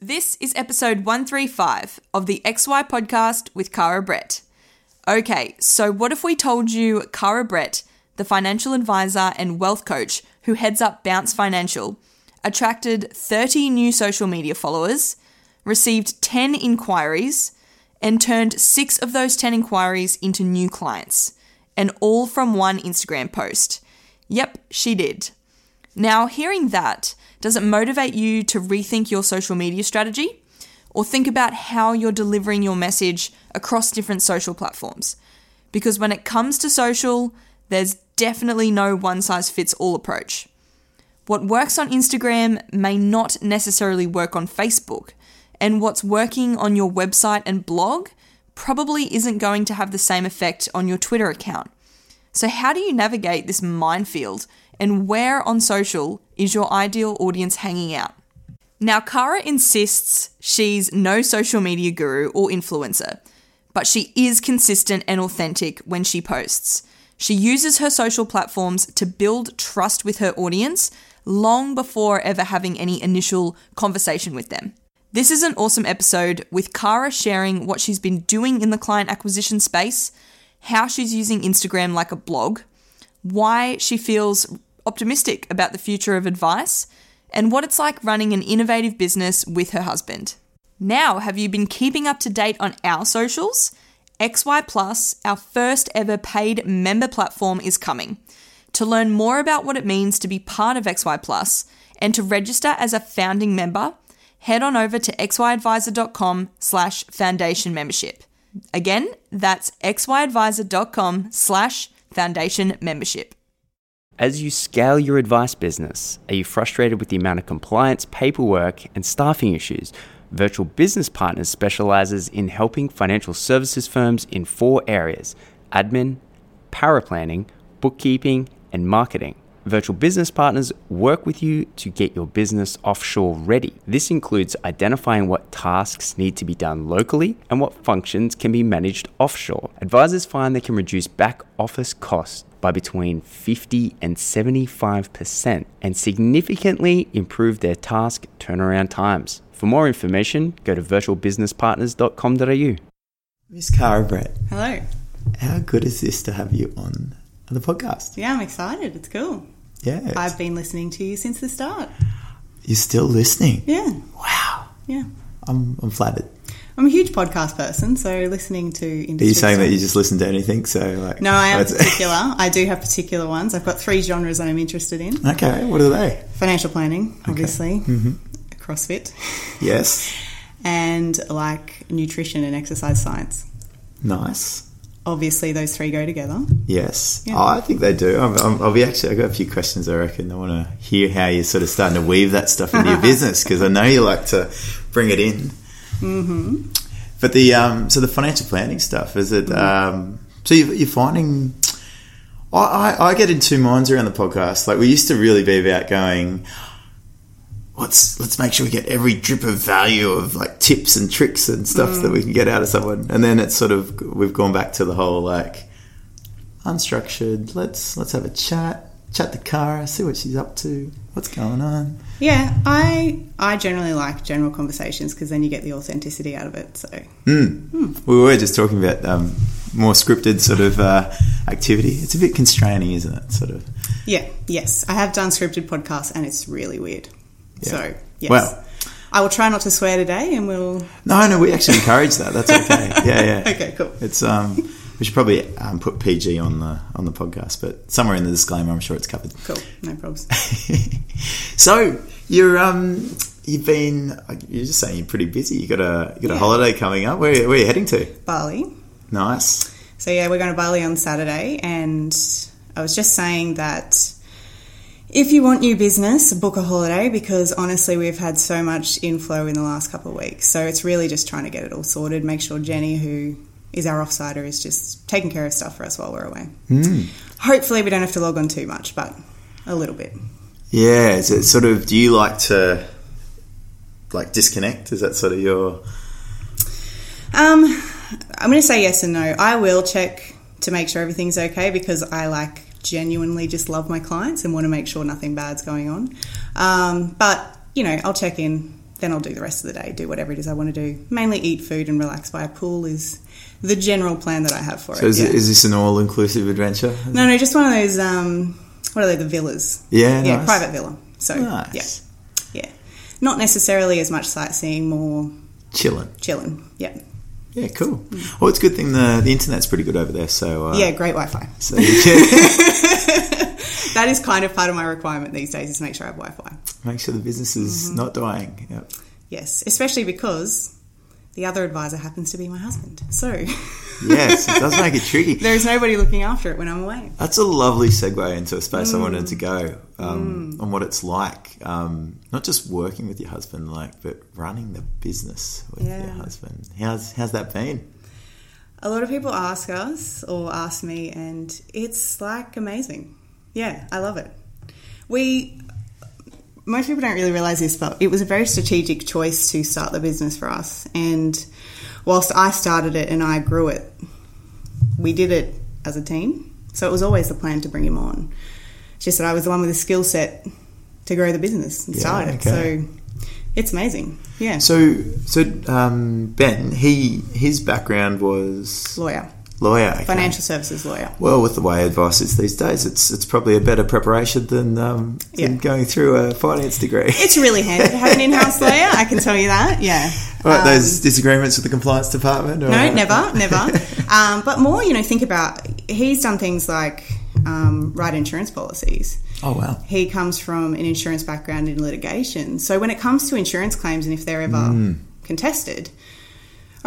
This is episode 135 of the XY podcast with Cara Brett. Okay, so what if we told you Cara Brett, the financial advisor and wealth coach who heads up Bounce Financial, attracted 30 new social media followers, received 10 inquiries, and turned six of those 10 inquiries into new clients, and all from one Instagram post? Yep, she did. Now, hearing that, does it motivate you to rethink your social media strategy? Or think about how you're delivering your message across different social platforms? Because when it comes to social, there's definitely no one size fits all approach. What works on Instagram may not necessarily work on Facebook, and what's working on your website and blog probably isn't going to have the same effect on your Twitter account. So, how do you navigate this minefield and where on social is your ideal audience hanging out? Now, Kara insists she's no social media guru or influencer, but she is consistent and authentic when she posts. She uses her social platforms to build trust with her audience long before ever having any initial conversation with them. This is an awesome episode with Kara sharing what she's been doing in the client acquisition space, how she's using Instagram like a blog, why she feels optimistic about the future of advice, and what it's like running an innovative business with her husband. Now, have you been keeping up to date on our socials? XY Plus, our first ever paid member platform, is coming. To learn more about what it means to be part of XY Plus and to register as a founding member, head on over to xyadvisor.com slash foundation membership. Again, that's xyadvisor.com slash foundation membership. As you scale your advice business, are you frustrated with the amount of compliance, paperwork, and staffing issues? Virtual Business Partners specializes in helping financial services firms in four areas admin, paraplanning, bookkeeping, and marketing. Virtual Business Partners work with you to get your business offshore ready. This includes identifying what tasks need to be done locally and what functions can be managed offshore. Advisors find they can reduce back office costs by between 50 and 75% and significantly improve their task turnaround times. For more information, go to virtualbusinesspartners.com.au. Miss Cara Brett, Hello. how good is this to have you on the podcast? Yeah, I'm excited. It's cool. Yeah. it's- I've been listening to you since the start. You're still listening. Yeah, Wow. yeah. I'm, I'm flattered. I'm a huge podcast person, so listening to industry. Are you saying that you just listen to anything? So like, No, I am particular. I do have particular ones. I've got three genres that I'm interested in: okay. What are they? financial planning, obviously, Mm-hmm. CrossFit, Yes. and like nutrition and exercise science. Nice. Obviously, those three go together. Yes. Yeah. Oh, I think they do. I'm, I'm, I'll be actually. I've got a few questions. I reckon. I want to hear how you're sort of starting to weave that stuff into your business because I know you like to bring it in. Mm-hmm. But the um, so the financial planning stuff is it? Um, so you, you're finding. I, I, I get in two minds around the podcast. Like we used to really be about going. Let's let's make sure we get every drip of value of like tips and tricks and stuff that we can get out of someone. And then it's sort of we've gone back to the whole like unstructured. Let's let's have a chat, chat the car, see what she's up to, what's going on. Yeah, I I generally like general conversations because then you get the authenticity out of it. So We were just talking about um, more scripted sort of uh, activity. It's a bit constraining, isn't it? Sort of. Yeah, yes. I have done scripted podcasts and it's really weird. Yeah. So, yes. Well- I will try not to swear today and we'll. No, no, we actually encourage that. That's okay. Yeah, yeah. Okay, cool. It's um, we should probably um, put PG on the on the podcast, but somewhere in the disclaimer, I'm sure it's covered. Cool, no problems. so you're um, you've been you're just saying you're pretty busy. You got a you got a Yeah. holiday coming up. Where where are you heading to? Bali. Nice. So, yeah, we're going to Bali on Saturday. And I was just saying that if you want new business, book a holiday because honestly, we've had so much inflow in the last couple of weeks. So, it's really just trying to get it all sorted, make sure Jenny, who is our offsider, is just taking care of stuff for us while we're away. Hopefully, we don't have to log on too much, but a little bit. Yeah. Is it sort of? Do you like to like disconnect? Is that sort of your? Um, I'm going to say yes and no. I will check to make sure everything's okay because I like genuinely just love my clients and want to make sure nothing bad's going on. Um, but you know, I'll check in then I'll do the rest of the day, do whatever it is I want to do. Mainly eat food and relax by a pool is the general plan that I have for it. So it. is, yeah. is this an all-inclusive adventure? no, no, just one of those. Um, what are they? The villas. Yeah, yeah, nice. private villa. So Nice. yeah, yeah, not necessarily as much sightseeing, more Chilling. chilling. Yeah, Yeah, cool. Well, it's a good thing the the internet's pretty good over there. So uh, yeah, great Wi-Fi. So can That is kind of part of my requirement these days is make sure I have Wi-Fi. make sure the business is Mm-hmm. not dying. Yep. Yes, especially because the other advisor happens to be my husband. So Yes, it does make it tricky. there is nobody looking after it when I'm away. That's a lovely segue into a space I wanted to Mm. go um, on what it's like, um, not just working with your husband, like, but running the business with your husband. How's how's that been? A lot of people ask us or ask me, and it's like amazing. Yeah, I love it. We, most people don't really realize this, but it was a very strategic choice to start the business for us. And whilst I started it and I grew it, we did it as a team. So it was always the plan to bring him on. It's just that I was the one with the skill set to grow the business and Yeah, start it. okay. So it's amazing. Yeah. So, so um, Ben, he his background was lawyer, lawyer, okay. financial services lawyer. Well, with the way advice is these days, it's it's probably a better preparation than um, than Yeah. going through a finance degree. It's really handy to have an in-house lawyer. I can tell you that. Yeah. Right, Um, those disagreements with the compliance department? Or? no, never, never. Um, but more, you know, think about. He's done things like um, write insurance policies. Oh wow. He comes from an insurance background in litigation, so when it comes to insurance claims and if they're ever Hmm. contested,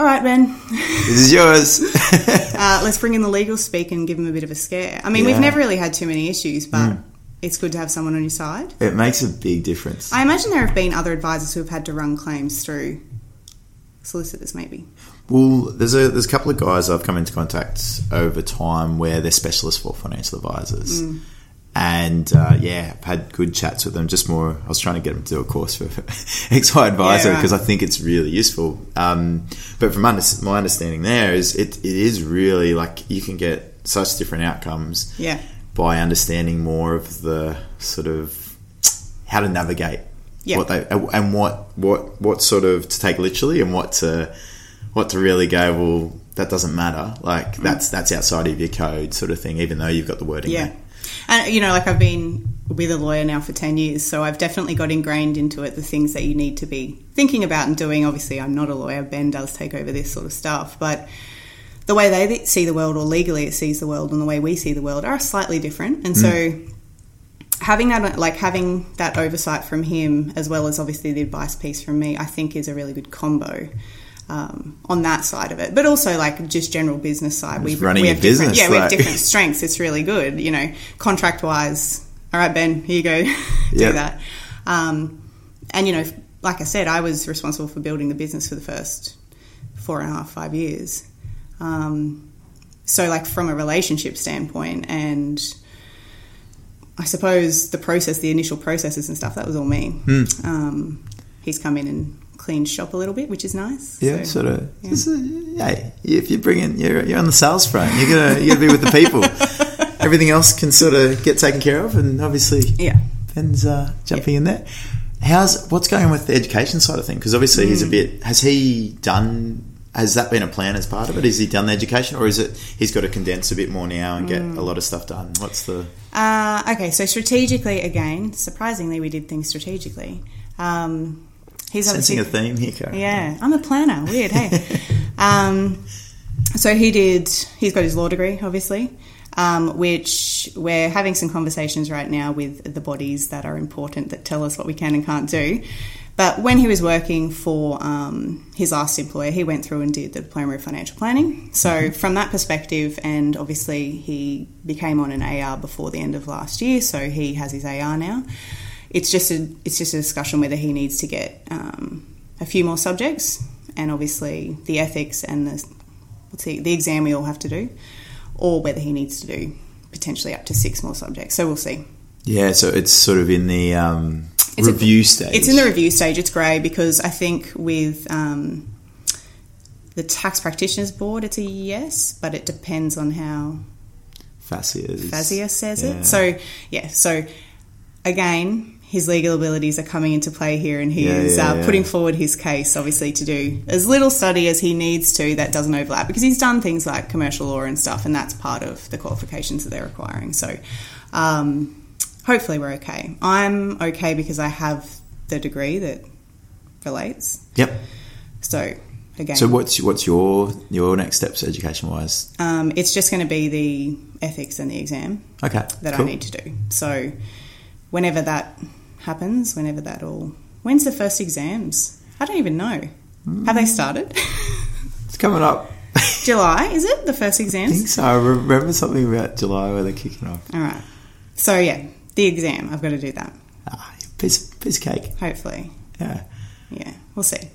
all right, Ben, This is yours. uh, let's bring in the legal speak and give him a bit of a scare. I mean, Yeah. we've never really had too many issues, but it's good to have someone on your side. it makes a big difference. I imagine there have been other advisors who have had to run claims through solicitors, maybe. Well, there's a there's a couple of guys I've come into contact over time where they're specialists for financial advisors. Mm. And uh, yeah, I've had good chats with them. Just more, I was trying to get them to do a course for XY Advisor Yeah, right. because I think it's really useful. Um, but from under, my understanding, there is it, it is really like you can get such different outcomes Yeah. by understanding more of the sort of how to navigate Yeah. what they and what what what sort of to take literally and what to what to really go well that doesn't matter like Mm. that's that's outside of your code sort of thing even though you've got the wording Yeah. there. And, you know, like I've been with a lawyer now for 10 years, so I've definitely got ingrained into it the things that you need to be thinking about and doing. Obviously, I'm not a lawyer. Ben does take over this sort of stuff, but the way they see the world or legally it sees the world and the way we see the world are slightly different. And so mm. having that like having that oversight from him as well as obviously the advice piece from me, I think is a really good combo. Um, on that side of it, but also like just general business side, we, running we have different, business, yeah, we have different strengths. It's really good, you know, contract wise. All right, Ben, here you go, do Yeah. that. Um, and you know, like I said, I was responsible for building the business for the first four and a half, five years. Um, so, like from a relationship standpoint, and I suppose the process, the initial processes and stuff, that was all me. Hmm. Um, he's come in and cleaned shop a little bit, which is nice. yeah So- sort of yeah. hey if you're bringing you're, you're on the sales front you're gonna you're gonna be with the people everything else can sort of get taken care of and obviously Yeah. Ben's uh, jumping in there how's what's going on with the education side of things because obviously he's a Hmm. bit has he done has that been a plan as part of it? Has he done the education, or is it he's got to condense a bit more now and get a lot of stuff done? What's the Uh, okay, so strategically, again, surprisingly, we did things strategically. Um, he's sensing a theme here, Karen? yeah, I'm a planner. Weird, hey. um, so he did. He's got his law degree, obviously, um, which we're having some conversations right now with the bodies that are important that tell us what we can and can't do. But when he was working for um, his last employer, he went through and did the diploma of financial planning. So from that perspective, and obviously he became on an AR before the end of last year, so he has his AR now. It's just a it's just a discussion whether he needs to get um, a few more subjects, and obviously the ethics and the what's the, the exam we all have to do, or whether he needs to do potentially up to six more subjects. So we'll see. Yeah, so it's sort of in the um, It's a- review stage. It's in the review stage. It's grey because I think with um, the tax practitioners board, it's a yes, but it depends on how FASEA says yeah. it. So yeah, so again, his legal abilities are coming into play here, and he Yeah, is yeah, uh, yeah. putting forward his case, obviously, to do as little study as he needs to that doesn't overlap because he's done things like commercial law and stuff, and that's part of the qualifications that they're requiring. So, um, hopefully, we're okay. I'm okay because I have the degree that relates. Yep. So, again, So what's what's your your next steps education wise? um, it's just going to be the ethics and the exam. Okay. that cool. I need to do. So whenever that happens, whenever that all when's the first exams? I don't even know. Have they started? It's coming up. July, is it? The first exams? I think so. I remember something about July where they're kicking off. All right. So yeah, the exam. I've got to do that. Ah, piece piece of cake. Hopefully. Yeah. Yeah, we'll see.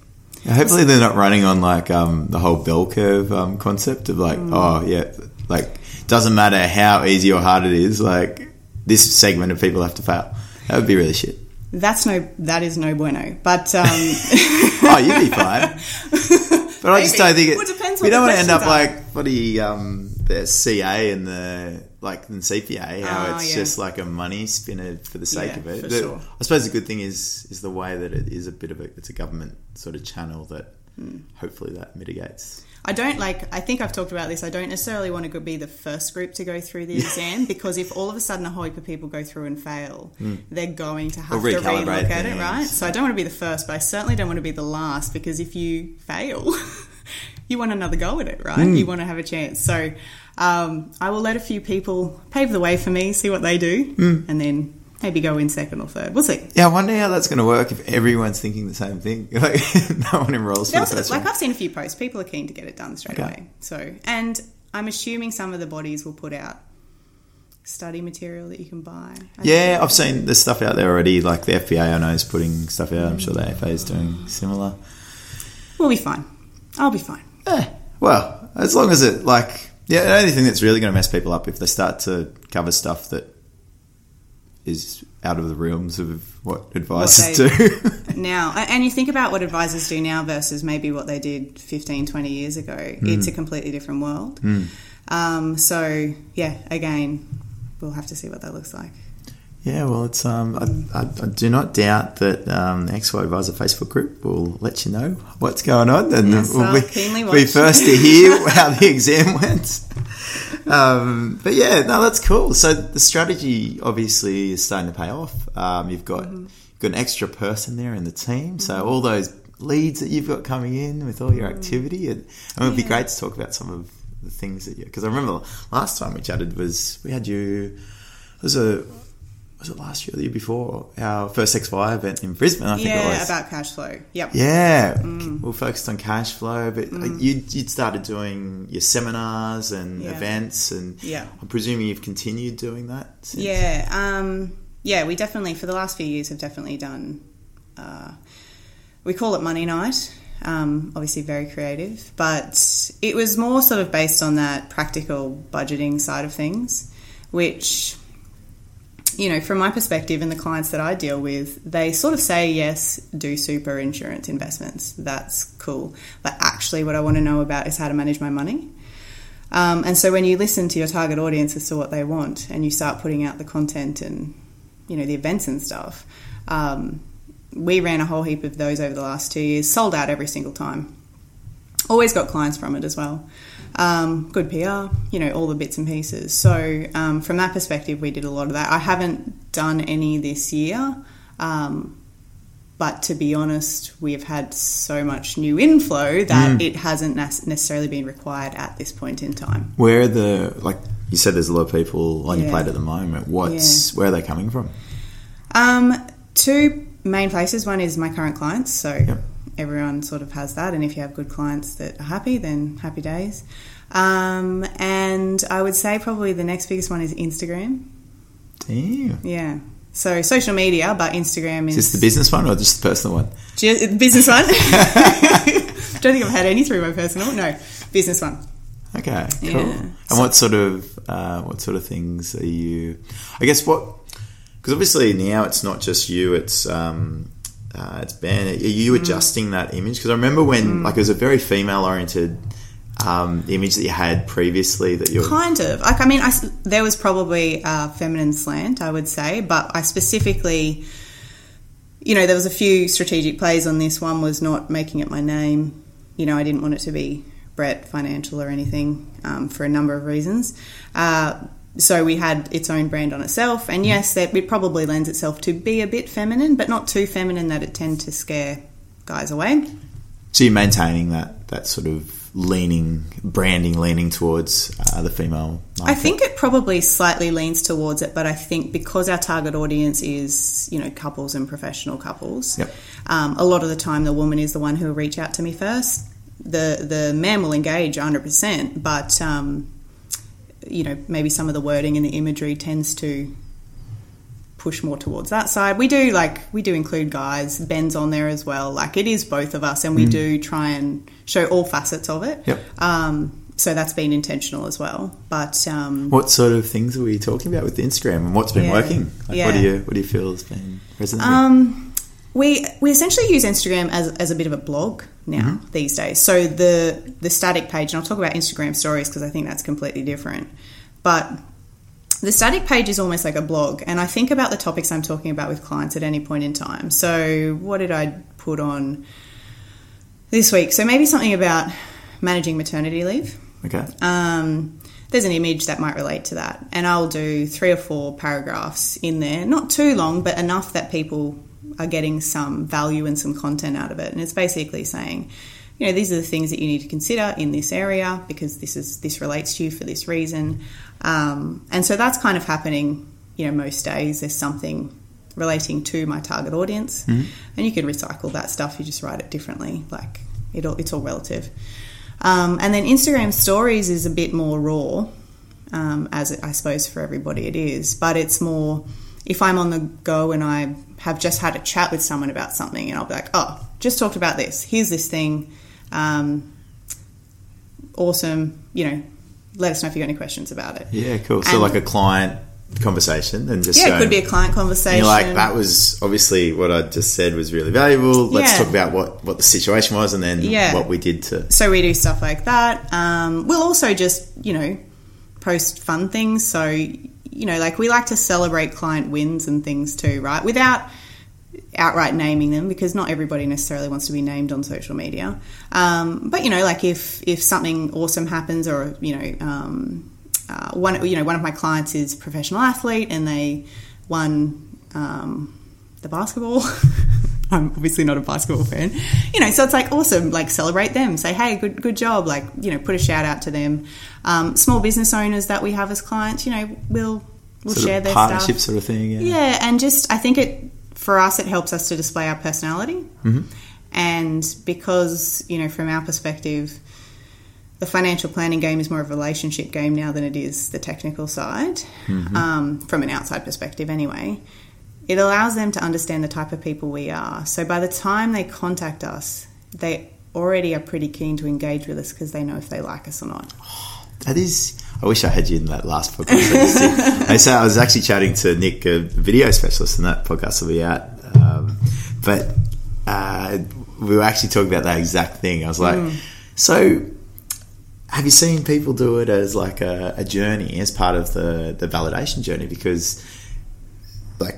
Yeah, Hopefully they're not running on like um, the whole bell curve um, concept of like, oh yeah, like doesn't matter how easy or hard it is, like this segment of people have to fail. That would be really shit. That's no that is no bueno. But um Oh, you'd be fine. But I just don't think it. Well, it depends we don't want to end up are. like bloody um, the CA and the like the CPA. How Oh, it's yeah. just like a money spinner for the sake Yeah, of it. The- sure. I suppose the good thing is is the way that it is a bit of a it's a government sort of channel that Hmm. hopefully that mitigates. I don't like. I think I've talked about this. I don't necessarily want to be the first group to go through the exam because if all of a sudden a whole heap of people go through and fail, they're going to have Or to relook at it, right? So I don't want to be the first, but I certainly don't want to be the last because if you fail, you want another go at it, right? You want to have a chance. So um, I will let a few people pave the way for me, see what they do, and then maybe go in second or third. We'll see. Yeah, I wonder how that's going to work if everyone's thinking the same thing. Like no one enrolls for the like one. I've seen a few posts. People are keen to get it done straight Okay. away. So, and I'm assuming some of the bodies will put out study material that you can buy. I Yeah, I've seen there's stuff out there already. Like the FPA, I know is putting stuff out. I'm sure the AFA is doing similar. We'll be fine. I'll be fine. Eh, well, as long as it like yeah, the only thing that's really going to mess people up if they start to cover stuff that is out of the realms of what advisors they- do. Now, and you think about what advisors do now versus maybe what they did 15, 20 years ago. Hmm. It's a completely different world. Um, so, yeah, again, we'll have to see what that looks like. yeah, well, it's um, I, I, I do not doubt that um, the XY Advisor Facebook group will let you know what's going on, and Yes, we'll I'll be, be first to hear how the exam went. Um, but yeah, no, that's cool. So the strategy obviously is starting to pay off. Um, you've got Mm-hmm. you've got an extra person there in the team, so all those leads that you've got coming in with all your activity, and, and it would be Mm-hmm. Great to talk about some of the things that you. Because I remember last time we chatted was we had you. It was a was it last year or the year before our first XY event in Brisbane? I think it Yeah, was. about cash flow. Yep. Yeah, Mm. we focused on cash flow, but like, you'd, you'd started doing your seminars and Yeah. events, and Yeah. I'm presuming you've continued doing that. Since. Yeah, um, yeah, we definitely for the last few years have definitely done. Uh, we call it Money Night. Um, obviously, very creative, but it was more sort of based on that practical budgeting side of things, which, you know, from my perspective and the clients that I deal with, they sort of say yes, do super insurance investments. That's cool, but actually, what I want to know about is how to manage my money. Um, and so when you listen to your target audience as to what they want, and you start putting out the content and you know the events and stuff, um, we ran a whole heap of those over the last two years, sold out every single time. Always got clients from it as well. Um, good PR, you know, all the bits and pieces. So um, from that perspective, we did a lot of that. I haven't done any this year. Um, but to be honest, we have had so much new inflow that it hasn't necessarily been required at this point in time. Where are the like you said? There's a lot of people on your plate at the moment. What's where are they coming from? Um, two main places. One is my current clients, so Yep. Everyone sort of has that. And if you have good clients that are happy, then happy days. Um, and I would say probably the next biggest one is Instagram. Damn. Yeah. So social media, but Instagram Is is this the business one or just the personal one? Ju- business one. Don't think I've had any through my personal. No, business one. Okay, cool. Yeah. And what sort of uh, what sort of things are you? I guess what because obviously now it's not just you. It's um, uh, it's Ben. Are you Mm. adjusting that image? Because I remember when like it was a very female oriented um, image that you had previously that you were Kind of. Like, I mean, I there was probably a feminine slant, I would say, but I specifically you know, there was a few strategic plays on this. One was not making it my name. You know, I didn't want it to be Brett Financial or anything um, for a number of reasons. Uh, so we had its own brand on itself, and yes, that it probably lends itself to be a bit feminine, but not too feminine that it tend to scare guys away. So you're maintaining that that sort of leaning branding leaning towards uh, the female market. I think it probably slightly leans towards it, but I think because our target audience is you know couples and professional couples, Yep. um, a lot of the time the woman is the one who will reach out to me first. The the man will engage 100, percent but um, you know maybe some of the wording and the imagery tends to push more towards that side. We do like we do include guys. Ben's on there as well. Like it is both of us, and we do try and show all facets of it. Yep. Um, so that's been intentional as well. But um, What sort of things are we talking about with Instagram, and what's been Yeah. working? Like, Yeah. What do you what do you feel has been resonating? Um, we we essentially use Instagram as, as a bit of a blog now these days. So the the static page, and I'll talk about Instagram stories because I think that's completely different. But the static page is almost like a blog, and I think about the topics I'm talking about with clients at any point in time. So what did I put on this week? So maybe something about managing maternity leave. okay. Um, there's an image that might relate to that, and I'll do three or four paragraphs in there, not too long, but enough that people are getting some value and some content out of it. And it's basically saying, you know, these are the things that you need to consider in this area because this is this relates to you for this reason. Um, and so that's kind of happening. You know, most days there's something relating to my target audience, and you can recycle that stuff. You just write it differently. Like it all, it's all relative. Um, and then Instagram Stories is a bit more raw, um, as it, I suppose for everybody it is. But it's more if I'm on the go and I have just had a chat with someone about something, and I'll be like, "Oh, just talked about this. Here's this thing. Um, awesome. You know, let us know if you got any questions about it." Yeah, cool. So like a client conversation, and just Yeah, it could be a client and conversation. you're like, that was obviously what I just said was really valuable. Let's Yeah. talk about what, what the situation was and then Yeah. what we did to. So we do stuff like that. Um, we'll also just, you know, post fun things. So, you know, like we like to celebrate client wins and things too, right? Without outright naming them because not everybody necessarily wants to be named on social media. Um, but you know, like if if something awesome happens, or you know, um, uh, one you know one of my clients is a professional athlete and they won um, the basketball. I'm obviously not a basketball fan, you know. So it's like awesome. Like celebrate them. Say hey, good good job. Like you know, put a shout out to them. Um, small business owners that we have as clients, you know, we'll we'll Sort share their partnership stuff. sort of thing. Yeah. Yeah, and just I think it for us it helps us to display our personality, and because you know from our perspective, the financial planning game is more of a relationship game now than it is the technical side. Um, from an outside perspective, anyway, it allows them to understand the type of people we are. So by the time they contact us, they already are pretty keen to engage with us because they know if they like us or not. That is. I wish I had you in that last podcast. I. Said, I was actually chatting to Nick, a video specialist, and that podcast will be out. Um, but uh, we were actually talking about that exact thing. I was like, so have you seen people do it as like a, a journey, as part of the, the validation journey? Because like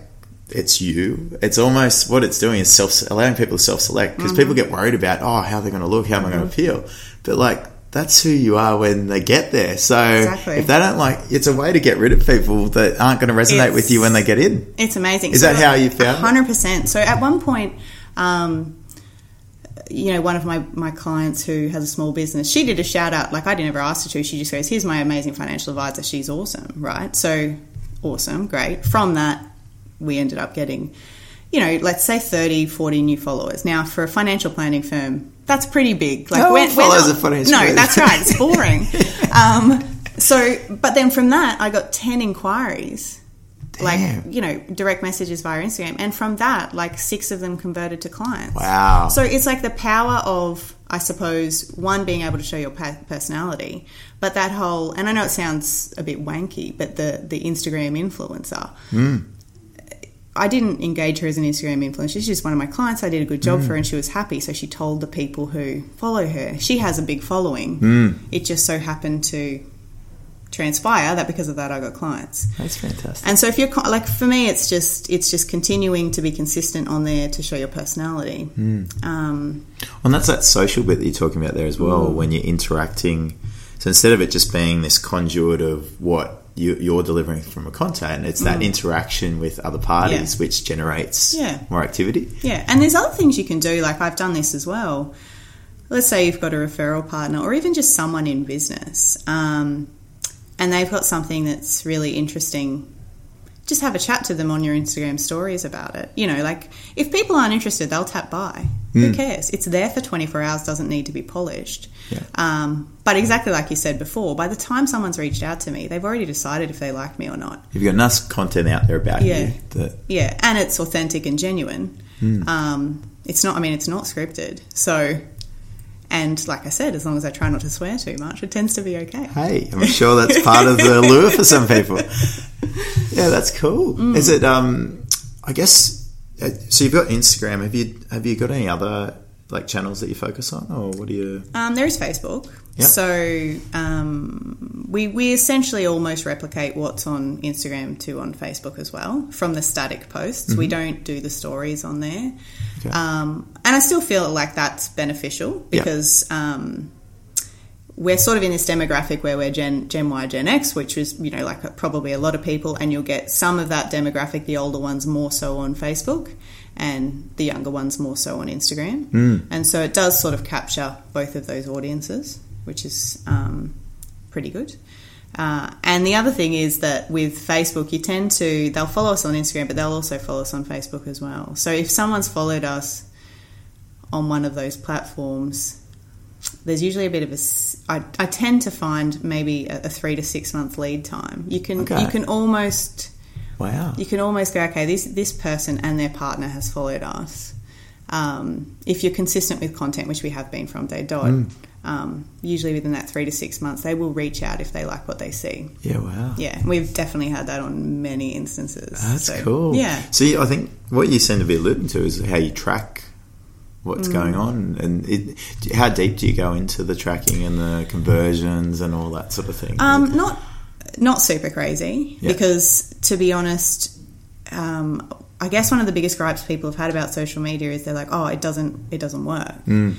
it's you. It's almost what it's doing is self allowing people to self select because people get worried about oh how they're going to look, how am I going to appeal, but like that's who you are when they get there. So Exactly. if they don't like, it's a way to get rid of people that aren't going to resonate with you when they get in. It's amazing. Is that how you found? Hundred percent. So at one point, um, you know, one of my my clients who has a small business, she did a shout out. Like I didn't ever ask her to. She just goes, "Here's my amazing financial advisor. She's awesome." Right. So awesome, great. From that, we ended up getting, you know, let's say 30, 40 new followers. Now, for a financial planning firm, that's pretty big. Like No we're- we're follows a financial No, that's right. It's boring. um, so, but then from that, I got ten inquiries like Damn. you know direct messages via instagram and from that like six of them converted to clients Wow. so it's like the power of i suppose one being able to show your personality but that whole and i know it sounds a bit wanky but the the instagram influencer I didn't engage her as an Instagram influencer. She's just one of my clients. I did a good job for her and she was happy. So she told the people who follow her. She has a big following. It just so happened to transpire that because of that I got clients. That's fantastic. And so if you're like for me, it's just it's just continuing to be consistent on there to show your personality. Hmm. Um, and that's that social bit that you're talking about there as well, when you're interacting. So instead of it just being this conduit of what you, you're delivering from a content, it's that interaction with other parties Yeah. which generates Yeah. more activity. Yeah, and there's other things you can do. Like I've done this as well. Let's say you've got a referral partner, or even just someone in business, um, and they've got something that's really interesting. Just have a chat to them on your Instagram stories about it. You know, like if people aren't interested, they'll tap by. Who cares? It's there for 24 hours, doesn't need to be polished. Yeah. Um, but exactly like you said before, by the time someone's reached out to me, they've already decided if they like me or not. You've got enough content out there about Yeah. you that Yeah, and it's authentic and genuine. Um, it's not. I mean, it's not scripted. So, and like I said, as long as I try not to swear too much, it tends to be okay. hey, I'm sure that's part of the lure for some people. Yeah, that's cool. Mm. Is it? Um, I guess. uh, So you've got Instagram. Have you have you got any other like channels that you focus on, or what do you? Um, there is Facebook. Yep. So um, we we essentially almost replicate what's on Instagram to on Facebook as well from the static posts. We don't do the stories on there, Okay. um, and I still feel like that's beneficial because. Um, we're sort of in this demographic where we're Gen Gen Y, Gen X, which is you know like probably a lot of people, and you'll get some of that demographic, the older ones more so on Facebook, and the younger ones more so on Instagram, and so it does sort of capture both of those audiences, which is um, pretty good. Uh, and the other thing is that with Facebook, you tend to they'll follow us on Instagram, but they'll also follow us on Facebook as well. So if someone's followed us on one of those platforms, there's usually a bit of a. I, I tend to find maybe a, a three to six month lead time. You can Okay. you can almost Wow. you can almost go okay. This this person and their partner has followed us. Um, if you're consistent with content, which we have been from day dot, Mm. Um, usually within that three to six months, they will reach out if they like what they see. Yeah. Wow. Yeah, we've definitely had that on many instances. That's So, cool. Yeah. So I think what you seem to be alluding to is how you track what's Mm. going on, and it, how deep do you go into the tracking and the conversions and all that sort of thing? Um, not not super crazy Yeah. because to be honest, um, I guess one of the biggest gripes people have had about social media is they're like, oh, it doesn't it doesn't work, Mm.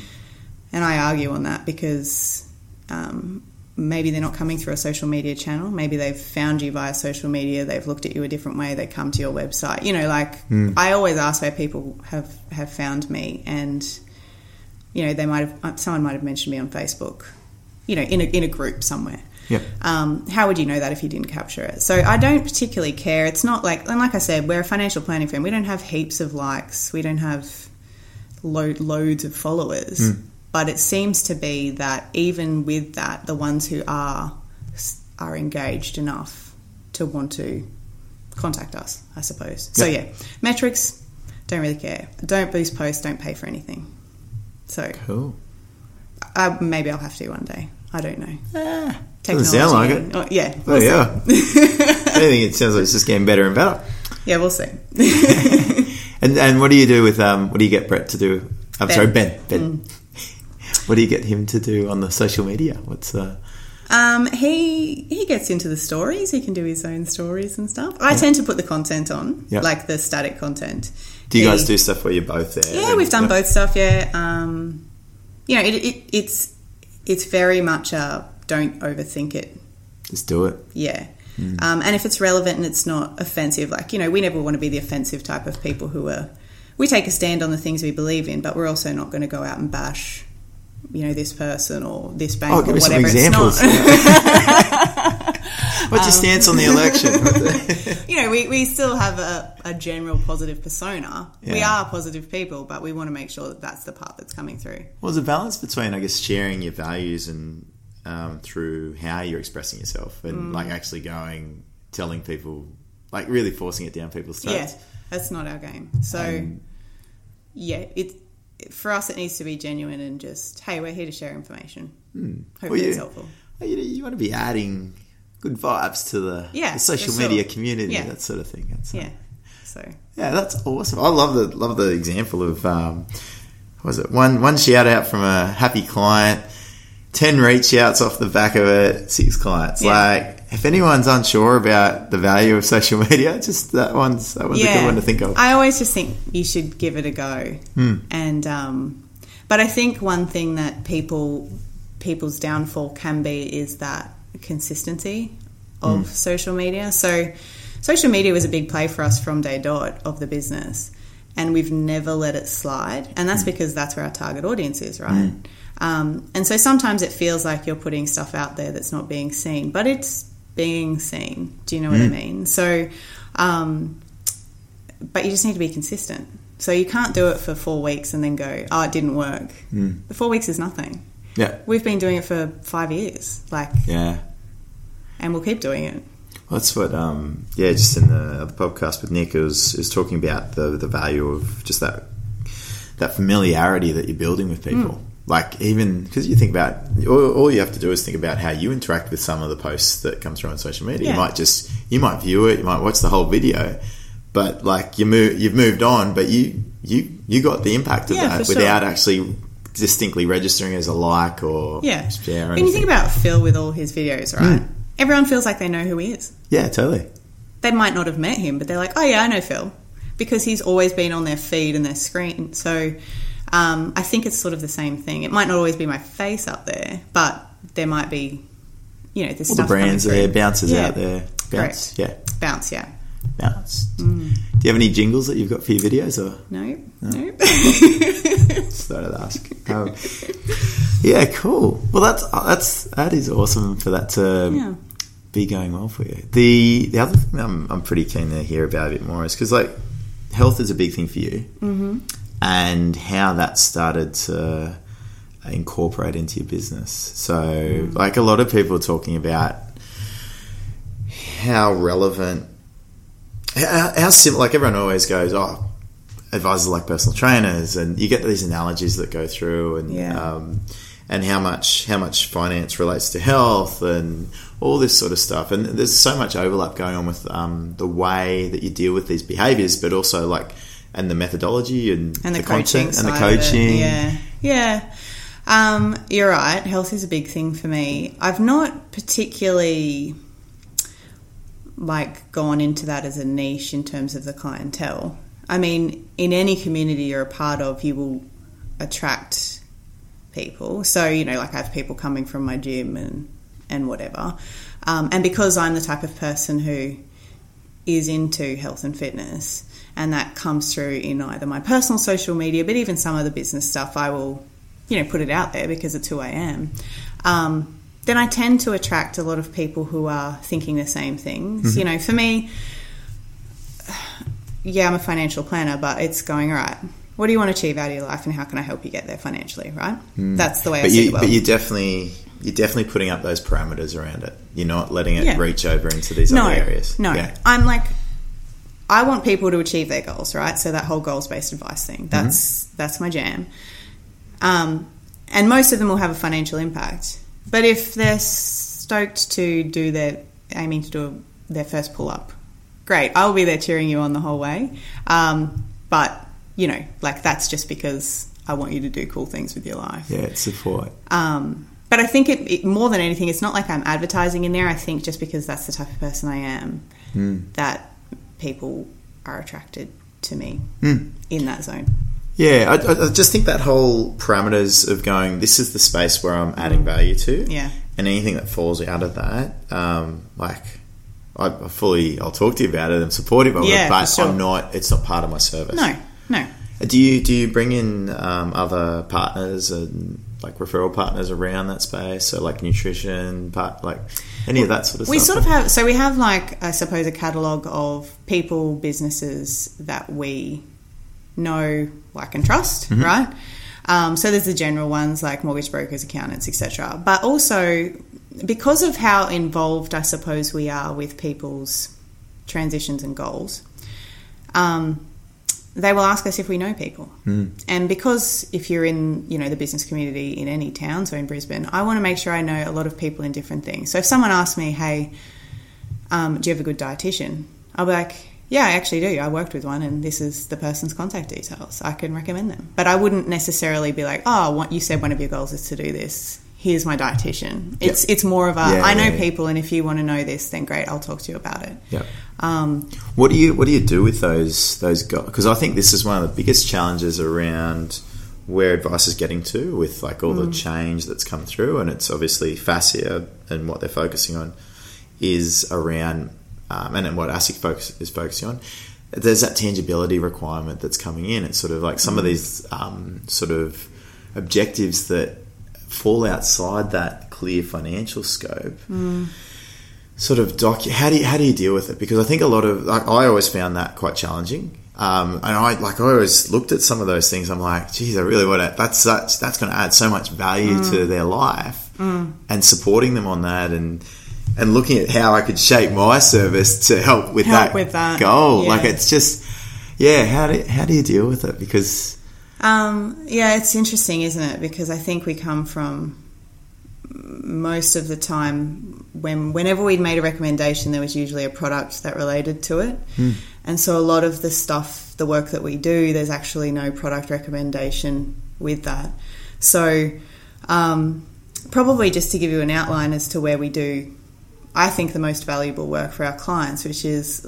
And I argue on that because. Um, Maybe they're not coming through a social media channel. Maybe they've found you via social media. They've looked at you a different way. They come to your website. You know, like I always ask where people have, have found me, and you know, they might have someone might have mentioned me on Facebook. You know, in a in a group somewhere Yep. um, how would you know that if you didn't capture it? So I don't particularly care. It's not like, and like I said, we're a financial planning firm. We don't have heaps of likes. We don't have lo- loads of followers. But it seems to be that even with that, the ones who are are engaged enough to want to contact us. I suppose. So Yeah. metrics. Don't really care. Don't boost posts. Don't pay for anything. So Cool. uh, maybe I'll have to one day. I don't know. Doesn't sound like it. Oh, yeah. Oh we'll see. yeah. I think it sounds like it's just getting better and better. Yeah, we'll see. And and what do you do with um? What do you get Brett to do? I'm Ben. sorry, Ben. Ben. What do you get him to do on the social media? What's uh? um, he he gets into the stories. He can do his own stories and stuff. I tend to put the content on, Yeah. like the static content. Do you guys do stuff where you're both there? Yeah, And- we've done yeah. both stuff. Yeah, um, you know, it, it, it's it's very much a don't overthink it. Just do it. Yeah. Hmm. Um, and if it's relevant and it's not offensive, like, you know, we never want to be the offensive type of people who are, we take a stand on the things we believe in, but we're also not going to go out and bash, you know, this person or this bank Oh, or give me some whatever. examples. It's not. What's your stance on the election? you know, we, we still have a, a general positive persona. We are positive people, but we want to make sure that that's the part that's coming through. Well, there's a balance between, I guess, sharing your values and um, through how you're expressing yourself, Mm. and like actually going, telling people, like really forcing it down people's Yeah, throats. that's not our game. So, Um, yeah, it for us it needs to be genuine and just, hey, we're here to share information. Hopefully Hmm. Well, you- it's helpful. You, you want to be adding good vibes to the, Yeah, the social sure. media community, Yeah. that sort of thing. That's, uh, Yeah. So Yeah, that's awesome. I love the love the example of um, what was it one one shout out from a happy client, ten reach outs off the back of it, six clients. Yeah. Like if anyone's unsure about the value of social media, just that one's that one's a good one to think of. I always just think you should give it a go. Hmm. And um, but I think one thing that people people's downfall can be is that consistency of Hmm. social media. So social media was a big play for us from day dot of the business. And we've never let it slide. And Hmm. that's because that's where our target audience is, right? Um, and so sometimes it feels like you're putting stuff out there that's not being seen, but it's being seen. Do you know what I mean? So, um, but you just need to be consistent. So you can't do it for four weeks and then go, oh, it didn't work. The four weeks is nothing. yeah, We've been doing it for five years, like, yeah. and we'll keep doing it. Well, that's what, um, yeah, just in the other podcast with Nick, it was, talking about the, the value of just that that familiarity that you're building with people. Hmm. Like, even because you think about all, all you have to do is think about how you interact with some of the posts that come through on social media. Yeah. You might just you might view it, you might watch the whole video, but like you move, you've moved on, but you you you got the impact of Yeah, that without sure. actually distinctly registering as a like or Yeah. share. When you think about Phil with all his videos, right? Hmm. Everyone feels like they know who he is. yeah, totally. They might not have met him, but they're like, oh, yeah, I know Phil. Because he's always been on their feed and their screen. So um, I think it's sort of the same thing. It might not always be my face up there, but there might be, you know, this All the brands there, bounces Yeah. out there, bounce, Correct. yeah. Bounce, yeah. Bounce. Mm. Do you have any jingles that you've got for your videos, or No, no. just thought I'd ask? Um, yeah, cool. Well, that's that's that is awesome for that to Yeah. be going well for you. The the other thing I'm I'm pretty keen to hear about a bit more is because like health is a big thing for you, mm-hmm. And how that started to incorporate into your business. So, like a lot of people are talking about how relevant, how, how simple. Like everyone always goes, oh, advisors like personal trainers, and you get these analogies that go through, and Yeah. um, and how much how much finance relates to health, and all this sort of stuff. And there's so much overlap going on with um, the way that you deal with these behaviors, but also like and the methodology and, and the, content coaching and the coaching. Yeah, yeah. Um, you're right. Health is a big thing for me. I've not particularly like gone into that as a niche in terms of the clientele. I mean, in any community you're a part of, you will attract people. So you know, like I have people coming from my gym and and whatever. Um, and because I'm the type of person who is into health and fitness, and that comes through in either my personal social media, but even some of the business stuff, I will, you know, put it out there because it's who I am. Um, then I tend to attract a lot of people who are thinking the same things. You know, for me, yeah, I'm a financial planner, but it's going all right. What do you want to achieve out of your life, and how can I help you get there financially? Right? That's the way I But see you, the world. but you definitely you're definitely putting up those parameters around it. You're not letting it Yeah. reach over into these no, other areas. No, Yeah. I'm like, I want people to achieve their goals, right? So that whole goals based advice thing, that's that's my jam. Um, and most of them will have a financial impact. But if they're stoked to do their aiming to do their first pull up, great. I'll be there cheering you on the whole way. Um, but you know, like that's just because I want you to do cool things with your life. Yeah, it's support. Um, but I think it, it more than anything, it's not like I'm advertising in there. I think just because that's the type of person I am, that people are attracted to me in that zone. Yeah, I, I I just think that whole parameters of going, this is the space where I'm adding value to. Yeah. And anything that falls out of that, um, like, I, I fully, I'll talk to you about it. I'm supportive of Yeah, it, but sure. I'm not, it's not part of my service. No, no. Do you, do you bring in um, other partners and like referral partners around that space? So like nutrition, part, like any of that sort of We stuff? We sort of have, so we have like, I suppose, a catalogue of people, businesses that we know, like, and trust, right? Um, so there's the general ones like mortgage brokers, accountants, etc. But also, because of how involved, I suppose, we are with people's transitions and goals, um, they will ask us if we know people. And because if you're in, you know, the business community in any town, so in Brisbane, I want to make sure I know a lot of people in different things. So if someone asks me, hey, um, do you have a good dietitian? I'll be like, yeah, I actually do. I worked with one, and this is the person's contact details. I can recommend them, but I wouldn't necessarily be like, oh, what you said one of your goals is to do this. Here's my dietitian. It's it's more of a I Yeah, know yeah, people, and if you want to know this, then great, I'll talk to you about it. Yeah. Um, What do you What do you do with those those guys? Because I think this is one of the biggest challenges around where advice is getting to with like all the change that's come through, and it's obviously FASEA and what they're focusing on is around, um, and then what ASIC focus is focusing on. There's that tangibility requirement that's coming in. It's sort of like some of these um, sort of objectives that fall outside that clear financial scope sort of doc how do you, how do you deal with it? Because I think a lot of like I always found that quite challenging. Um, and I like I always looked at some of those things. I'm like geez I really want to that's such that's going to add so much value Mm. to their life and supporting them on that and and looking at how I could shape my service to help with Help that with that, goal. Like it's just yeah how do how do you deal with it? Because Um, yeah, it's interesting, isn't it? Because I think we come from most of the time when whenever we'd made a recommendation, there was usually a product that related to it, and so a lot of the stuff, the work that we do, there's actually no product recommendation with that. So, um, probably just to give you an outline as to where we do, I think the most valuable work for our clients, which is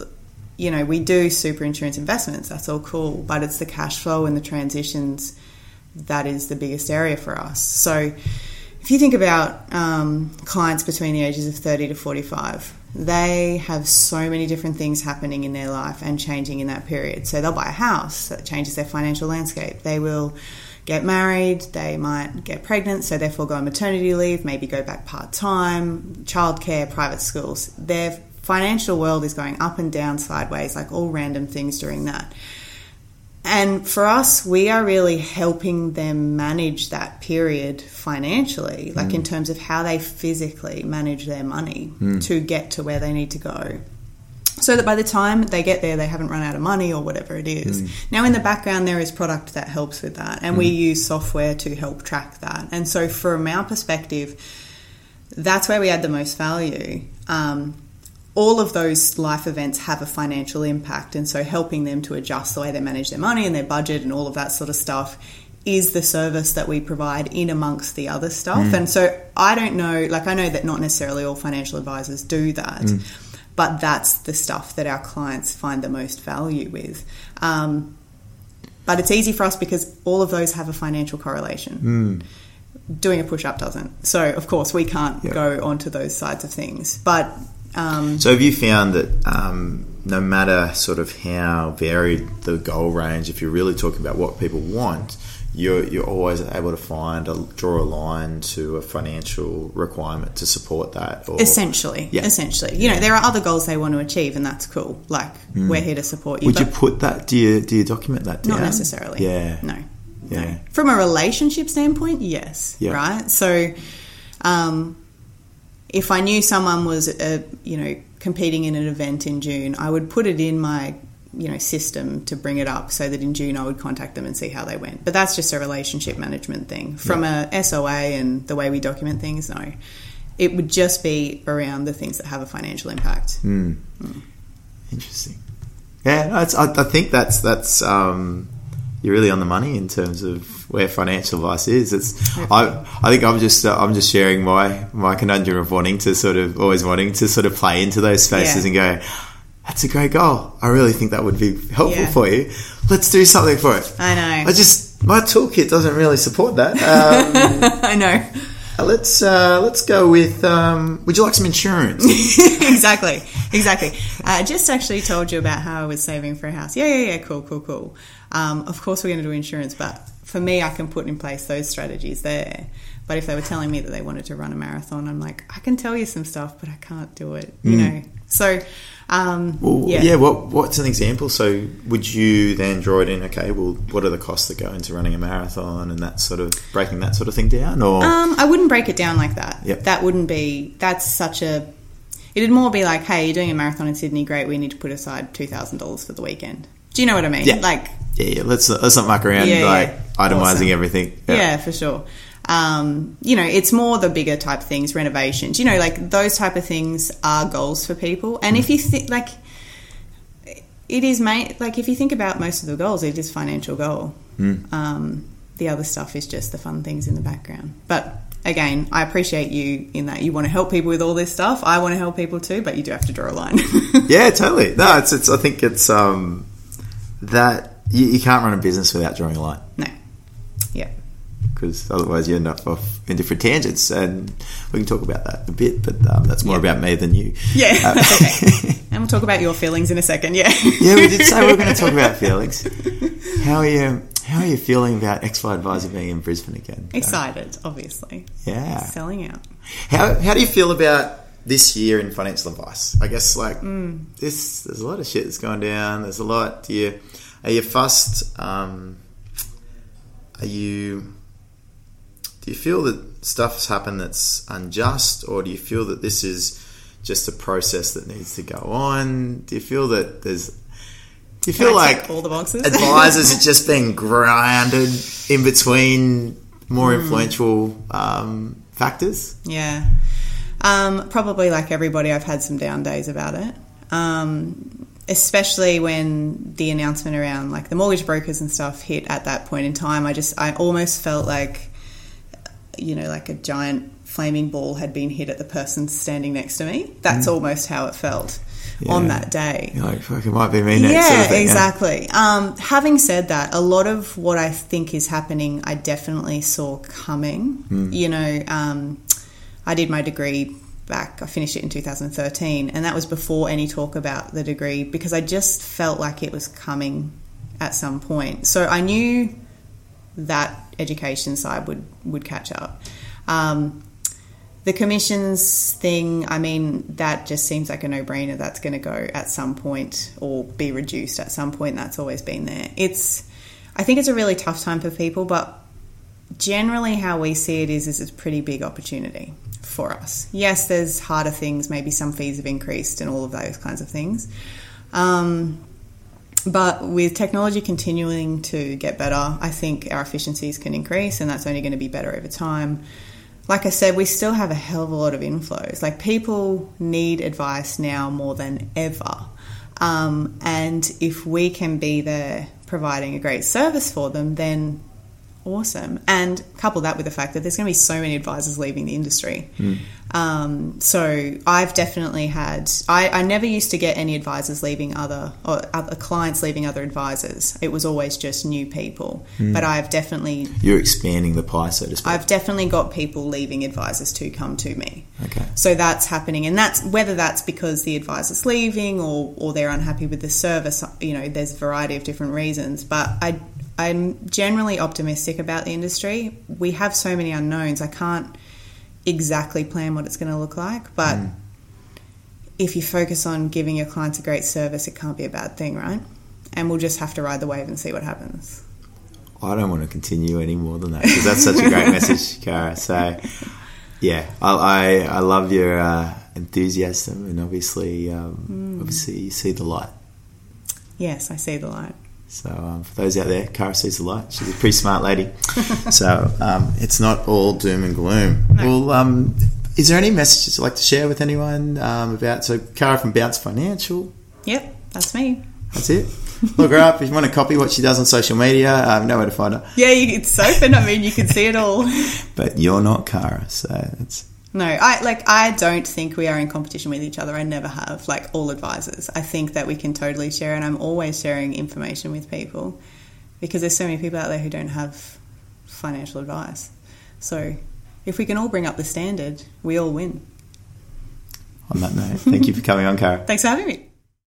you know, we do super insurance investments, that's all cool, but it's the cash flow and the transitions that is the biggest area for us. So, if you think about um, clients between the ages of 30 to 45, they have so many different things happening in their life and changing in that period. So, they'll buy a house that changes their financial landscape. They will get married, they might get pregnant, so therefore go on maternity leave, maybe go back part time, childcare, private schools. Their financial world is going up and down, sideways, like all random things during that. And for us, we are really helping them manage that period financially, like in mm. terms of how they physically manage their money mm. to get to where they need to go. So that by the time they get there, they haven't run out of money or whatever it is. Mm. Now, in the background, there is product that helps with that, and we use software to help track that. And so, from our perspective, that's where we add the most value. Um, all of those life events have a financial impact, and so helping them to adjust the way they manage their money and their budget and all of that sort of stuff is the service that we provide in amongst the other stuff. Mm. And so I don't know, like, I know that not necessarily all financial advisors do that, mm. but that's the stuff that our clients find the most value with. Um, but it's easy for us because all of those have a financial correlation. Mm. Doing a push up doesn't. So, of course, we can't Yeah. go onto those sides of things. But um, So have you found that um, no matter sort of how varied the goal range, if you're really talking about what people want, you're you're always able to find a draw a line to a financial requirement to support that. Or, essentially, Yeah. essentially, you know, there are other goals they want to achieve, and that's cool. Like we're here to support you. would you put that? Do you do you document that? not necessarily. Yeah. No. Yeah. No. From a relationship standpoint, yes. Yeah. Right. So, um, if I knew someone was, uh, you know, competing in an event in June, I would put it in my, you know, system to bring it up so that in June I would contact them and see how they went. But that's just a relationship management thing. From a SOA and the way we document things, no. It would just be around the things that have a financial impact. Hmm. Interesting. Yeah, I, I think that's that's um, you're really on the money in terms of where financial advice is. It's I I think I'm just uh, I'm just sharing my my conundrum of wanting to sort of always wanting to sort of play into those spaces Yeah. and go. That's a great goal. I really think that would be helpful Yeah. for you. Let's do something for it. I know. I just my toolkit doesn't really support that. Um, I know. let's uh, let's go with. Um, would you like some insurance? exactly, exactly. I just actually told you about how I was saving for a house. Yeah, yeah, yeah. Cool, cool, cool. Um, of course, we're going to do insurance, but for me, I can put in place those strategies there. But if they were telling me that they wanted to run a marathon, I'm like, I can tell you some stuff, but I can't do it. You know. So, um, Well, yeah. yeah. What What's an example? So, would you then draw it in? Okay, well, what are the costs that go into running a marathon and that sort of breaking that sort of thing down? Or Um, I wouldn't break it down like that. Yep. That wouldn't be. That's such a. It'd more be like, hey, you're doing a marathon in Sydney. Great, we need to put aside two thousand dollars for the weekend. Do you know what I mean? Yeah. Like, yeah, yeah, let's let's not muck around Yeah, like itemizing Awesome. everything. yeah, for sure. Um, you know, it's more the bigger type things, renovations. You know, like those type of things are goals for people. And if you think like it is, mate, like if you think about most of the goals, it is financial goal. Um, the other stuff is just the fun things in the background. But again, I appreciate you in that you want to help people with all this stuff. I want to help people too, but you do have to draw a line. Yeah, totally. No, it's, it's I think it's um, that you, you can't run a business without drawing a line no. Yeah. because otherwise you end up off in different tangents, and we can talk about that a bit. But um, that's more Yeah. about me than you. Yeah. Uh, okay. And we'll talk about your feelings in a second. Yeah. yeah, we did say we were going to talk about feelings. How are you? How are you feeling about XY Advisor being in Brisbane again? Excited, obviously. Yeah. Selling out. How How do you feel about this year in financial advice? I guess like this. There's a lot of shit that's going down. There's a lot. Do you are you fussed? Um, are you? Do you feel that stuff's happened that's unjust, or do you feel that this is just a process that needs to go on? Do you feel that there's? Do you feel Can I like all the boxes? advisors are just being grounded in between more influential um, factors? Yeah. Um, probably like everybody, I've had some down days about it. Um, especially when the announcement around like the mortgage brokers and stuff hit at that point in time. I just, I almost felt like, you know, like a giant flaming ball had been hit at the person standing next to me. That's almost how it felt on that day. You're like, fuck, it might be me next. Yeah, sort of thing, yeah. exactly. Um, having said that, a lot of what I think is happening, I definitely saw coming. Hmm. You know, um, I did my degree back, I finished it in 2013, and that was before any talk about the degree because I just felt like it was coming at some point. So I knew that education side would, would catch up. Um, the commissions thing, I mean, that just seems like a no brainer. That's going to go at some point or be reduced at some point. That's always been there. It's, I think it's a really tough time for people, but generally how we see it is, is it's a pretty big opportunity for us. Yes, there's harder things. Maybe some fees have increased and all of those kinds of things. Um, but with technology continuing to get better, I think our efficiencies can increase, and that's only going to be better over time. Like I said, we still have a hell of a lot of inflows. Like people need advice now more than ever. Um, and if we can be there providing a great service for them, then awesome. And couple that with the fact that there's going to be so many advisors leaving the industry. Um, so I've definitely had. I, I never used to get any advisors leaving other or other clients leaving other advisors. It was always just new people. But I've definitely You're expanding the pie, so to speak. I've definitely got people leaving advisors to come to me. okay. So that's happening, and that's whether that's because the advisor's leaving or, or they're unhappy with the service. You know, there's a variety of different reasons, but I I'm generally optimistic about the industry. We have so many unknowns. I can't exactly plan what it's going to look like, but if you focus on giving your clients a great service, it can't be a bad thing, right? And we'll just have to ride the wave and see what happens. I don't want to continue any more than that because that's such a great message, Cara. So, yeah, I, I, I love your uh, enthusiasm and obviously, um, obviously you see the light. Yes, I see the light. So um, for those out there, Cara sees the light. She's a pretty smart lady. so um, it's not all doom and gloom. Well, um, is there any messages you'd like to share with anyone um, about? So Cara from Bounce Financial. Yep, that's me. That's it. Look her up if you want to copy what she does on social media. Um, know where to find her. Yeah, you, it's open. I mean, you can see it all. But you're not Cara, so it's No, I like. I don't think we are in competition with each other. I never have. Like all advisors, I think that we can totally share, and I'm always sharing information with people because there's so many people out there who don't have financial advice. So if we can all bring up the standard, we all win. on that note. Thank you for coming on, Cara. Thanks for having me.